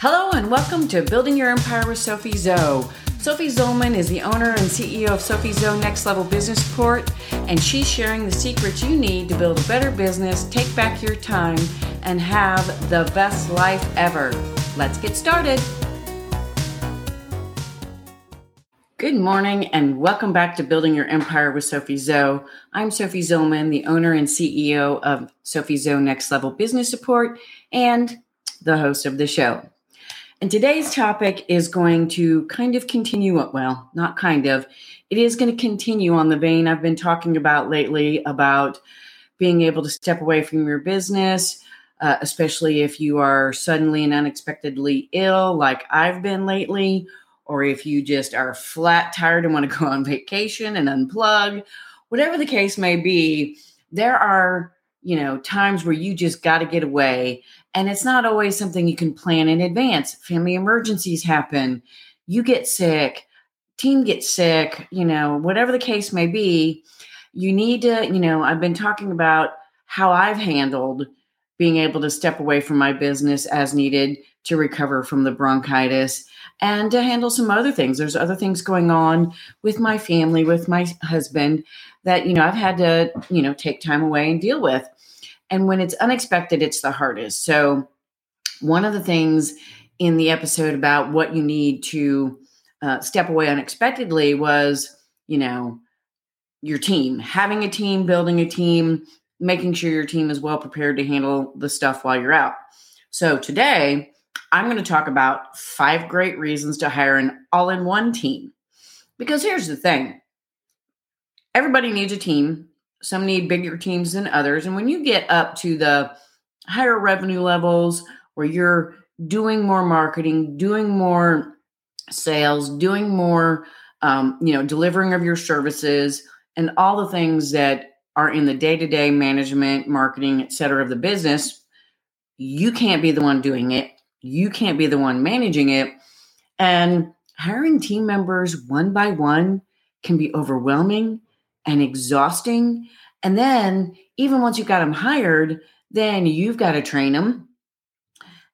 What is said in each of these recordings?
Hello and welcome to Building Your Empire with Sophie Zoe. Sophie Zollman is the owner and CEO of Sophie Zoe Next Level Business Support, and she's sharing the secrets you need to build a better business, take back your time, and have the best life ever. Let's get started. Good morning and welcome back to Building Your Empire with Sophie Zoe. I'm Sophie Zollman, the owner and CEO of Sophie Zoe Next Level Business Support and the host of the show. And today's topic is going to kind of continue, well, not kind of, it is going to continue on the vein I've been talking about lately about being able to step away from your business, uh, especially if you are suddenly and unexpectedly ill, like I've been lately, or if you just are flat tired and want to go on vacation and unplug, whatever the case may be, there are you know times where you just got to get away and it's not always something you can plan in advance. Family emergencies happen, you get sick, team gets sick, you know, whatever the case may be. You need to, you know, I've been talking about how I've handled being able to step away from my business as needed to recover from the bronchitis and to handle some other things. There's other things going on with my family, with my husband that, you know, I've had to, you know, take time away and deal with. And when it's unexpected, it's the hardest. So, one of the things in the episode about what you need to uh, step away unexpectedly was, you know, your team, having a team, building a team, making sure your team is well prepared to handle the stuff while you're out. So, today, I'm going to talk about five great reasons to hire an all in one team. Because here's the thing everybody needs a team some need bigger teams than others. And when you get up to the higher revenue levels where you're doing more marketing, doing more sales, doing more, um, you know, delivering of your services, and all the things that are in the day-to-day management, marketing, et cetera, of the business, you can't be the one doing it. You can't be the one managing it. And hiring team members one by one can be overwhelming and exhausting. And then, even once you've got them hired, then you've got to train them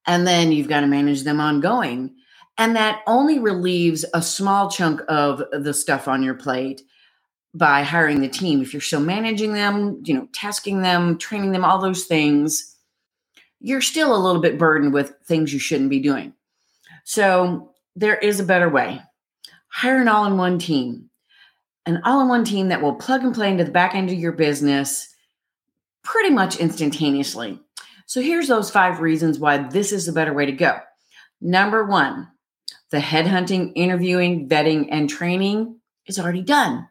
and then you've got to manage them ongoing. And that only relieves a small chunk of the stuff on your plate by hiring the team. If you're still managing them, you know, tasking them, training them, all those things, you're still a little bit burdened with things you shouldn't be doing. So there is a better way. Hire an all in one team an all in one team that will plug and play into the back end of your business pretty much instantaneously. So here's those five reasons why this is the better way to go. Number one, the headhunting, interviewing, vetting, and training is already done.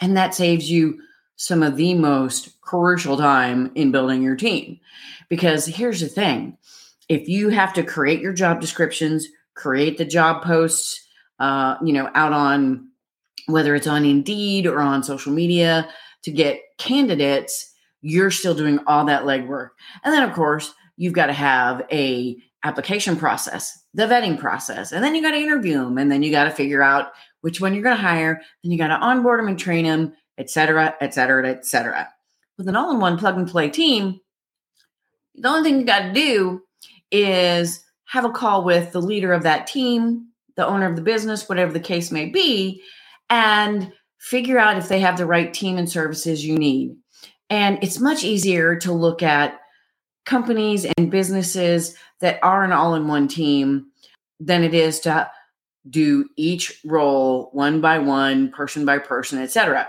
And that saves you some of the most crucial time in building your team. Because here's the thing if you have to create your job descriptions, create the job posts, uh, you know, out on whether it's on Indeed or on social media to get candidates, you're still doing all that legwork. And then of course, you've got to have a application process, the vetting process, and then you got to interview them, and then you got to figure out which one you're going to hire, then you got to onboard them and train them, et cetera, et cetera, et cetera. With an all-in-one plug and play team, the only thing you got to do is have a call with the leader of that team, the owner of the business, whatever the case may be, and figure out if they have the right team and services you need. And it's much easier to look at companies and businesses that are an all in one team than it is to do each role one by one, person by person, etc.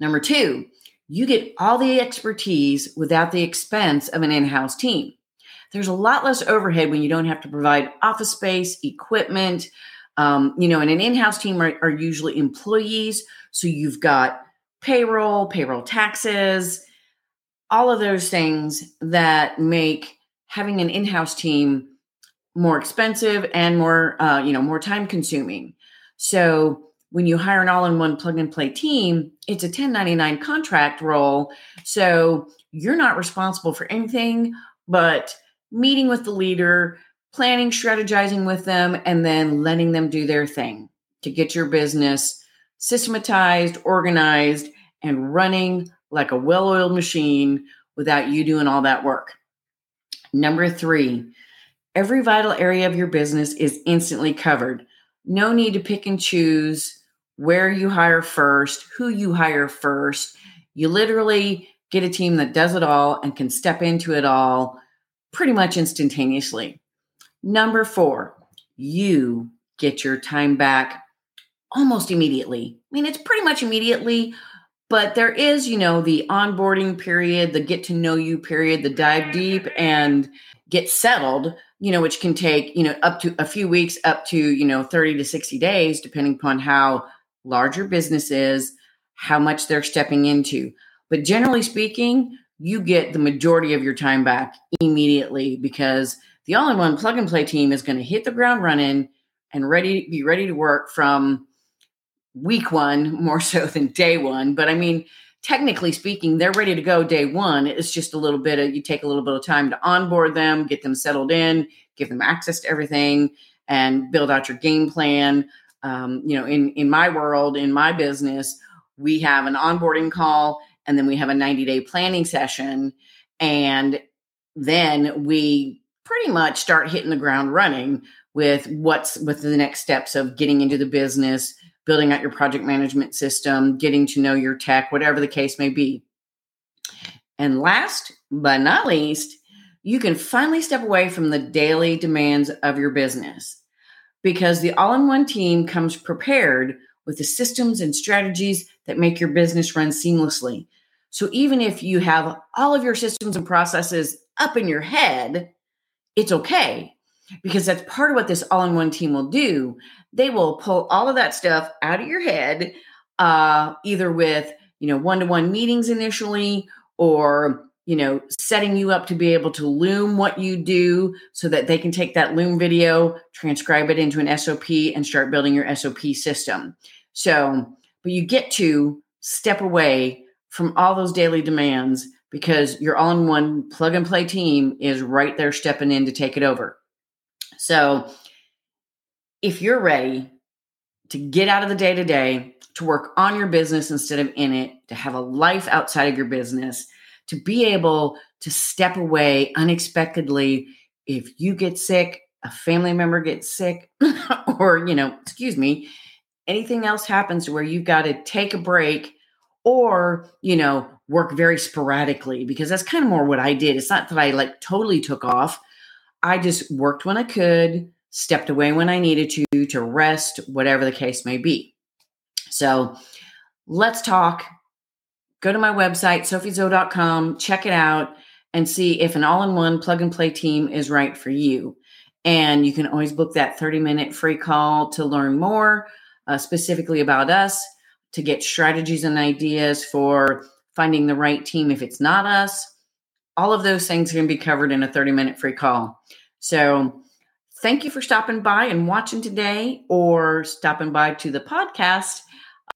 Number two, you get all the expertise without the expense of an in house team. There's a lot less overhead when you don't have to provide office space, equipment, um, you know, and an in-house team are, are usually employees. So you've got payroll, payroll taxes, all of those things that make having an in-house team more expensive and more, uh, you know, more time consuming. So when you hire an all-in-one plug-and-play team, it's a 1099 contract role. So you're not responsible for anything but meeting with the leader, planning, strategizing with them, and then letting them do their thing to get your business systematized, organized, and running like a well oiled machine without you doing all that work. Number three, every vital area of your business is instantly covered. No need to pick and choose where you hire first, who you hire first. You literally get a team that does it all and can step into it all pretty much instantaneously. Number four, you get your time back almost immediately. I mean, it's pretty much immediately, but there is, you know, the onboarding period, the get to know you period, the dive deep and get settled, you know, which can take, you know, up to a few weeks, up to, you know, 30 to 60 days, depending upon how large businesses, how much they're stepping into. But generally speaking, you get the majority of your time back immediately because the all in one plug and play team is going to hit the ground running and ready be ready to work from week one more so than day one. But I mean, technically speaking, they're ready to go day one. It's just a little bit of you take a little bit of time to onboard them, get them settled in, give them access to everything, and build out your game plan. Um, you know, in in my world, in my business, we have an onboarding call and then we have a 90 day planning session. And then we pretty much start hitting the ground running with what's with the next steps of getting into the business building out your project management system getting to know your tech whatever the case may be. And last but not least you can finally step away from the daily demands of your business because the all-in-one team comes prepared with the systems and strategies that make your business run seamlessly so even if you have all of your systems and processes up in your head, it's okay because that's part of what this all in one team will do. They will pull all of that stuff out of your head, uh, either with, you know, one to one meetings initially or, you know, setting you up to be able to loom what you do so that they can take that loom video, transcribe it into an SOP, and start building your SOP system. So, but you get to step away from all those daily demands because your all in one plug and play team is right there stepping in to take it over. So, if you're ready to get out of the day to day, to work on your business instead of in it, to have a life outside of your business, to be able to step away unexpectedly if you get sick, a family member gets sick, or, you know, excuse me, anything else happens where you've got to take a break or you know work very sporadically because that's kind of more what i did. It's not that i like totally took off. I just worked when i could stepped away when i needed to to rest whatever the case may be. So let's talk go to my website sophiezoe.com check it out and see if an all-in-one plug and play team is right for you and you can always book that 30 minute free call to learn more uh, specifically about us to get strategies and ideas for finding the right team if it's not us. All of those things can be covered in a 30 minute free call. So, thank you for stopping by and watching today or stopping by to the podcast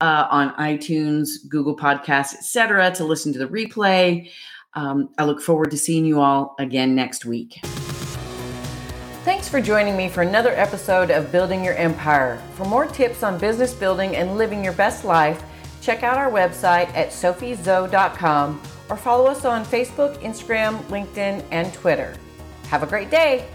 uh, on iTunes, Google Podcasts, etc., to listen to the replay. Um, I look forward to seeing you all again next week. Thanks for joining me for another episode of Building Your Empire. For more tips on business building and living your best life, check out our website at sophiezoe.com or follow us on Facebook, Instagram, LinkedIn, and Twitter. Have a great day.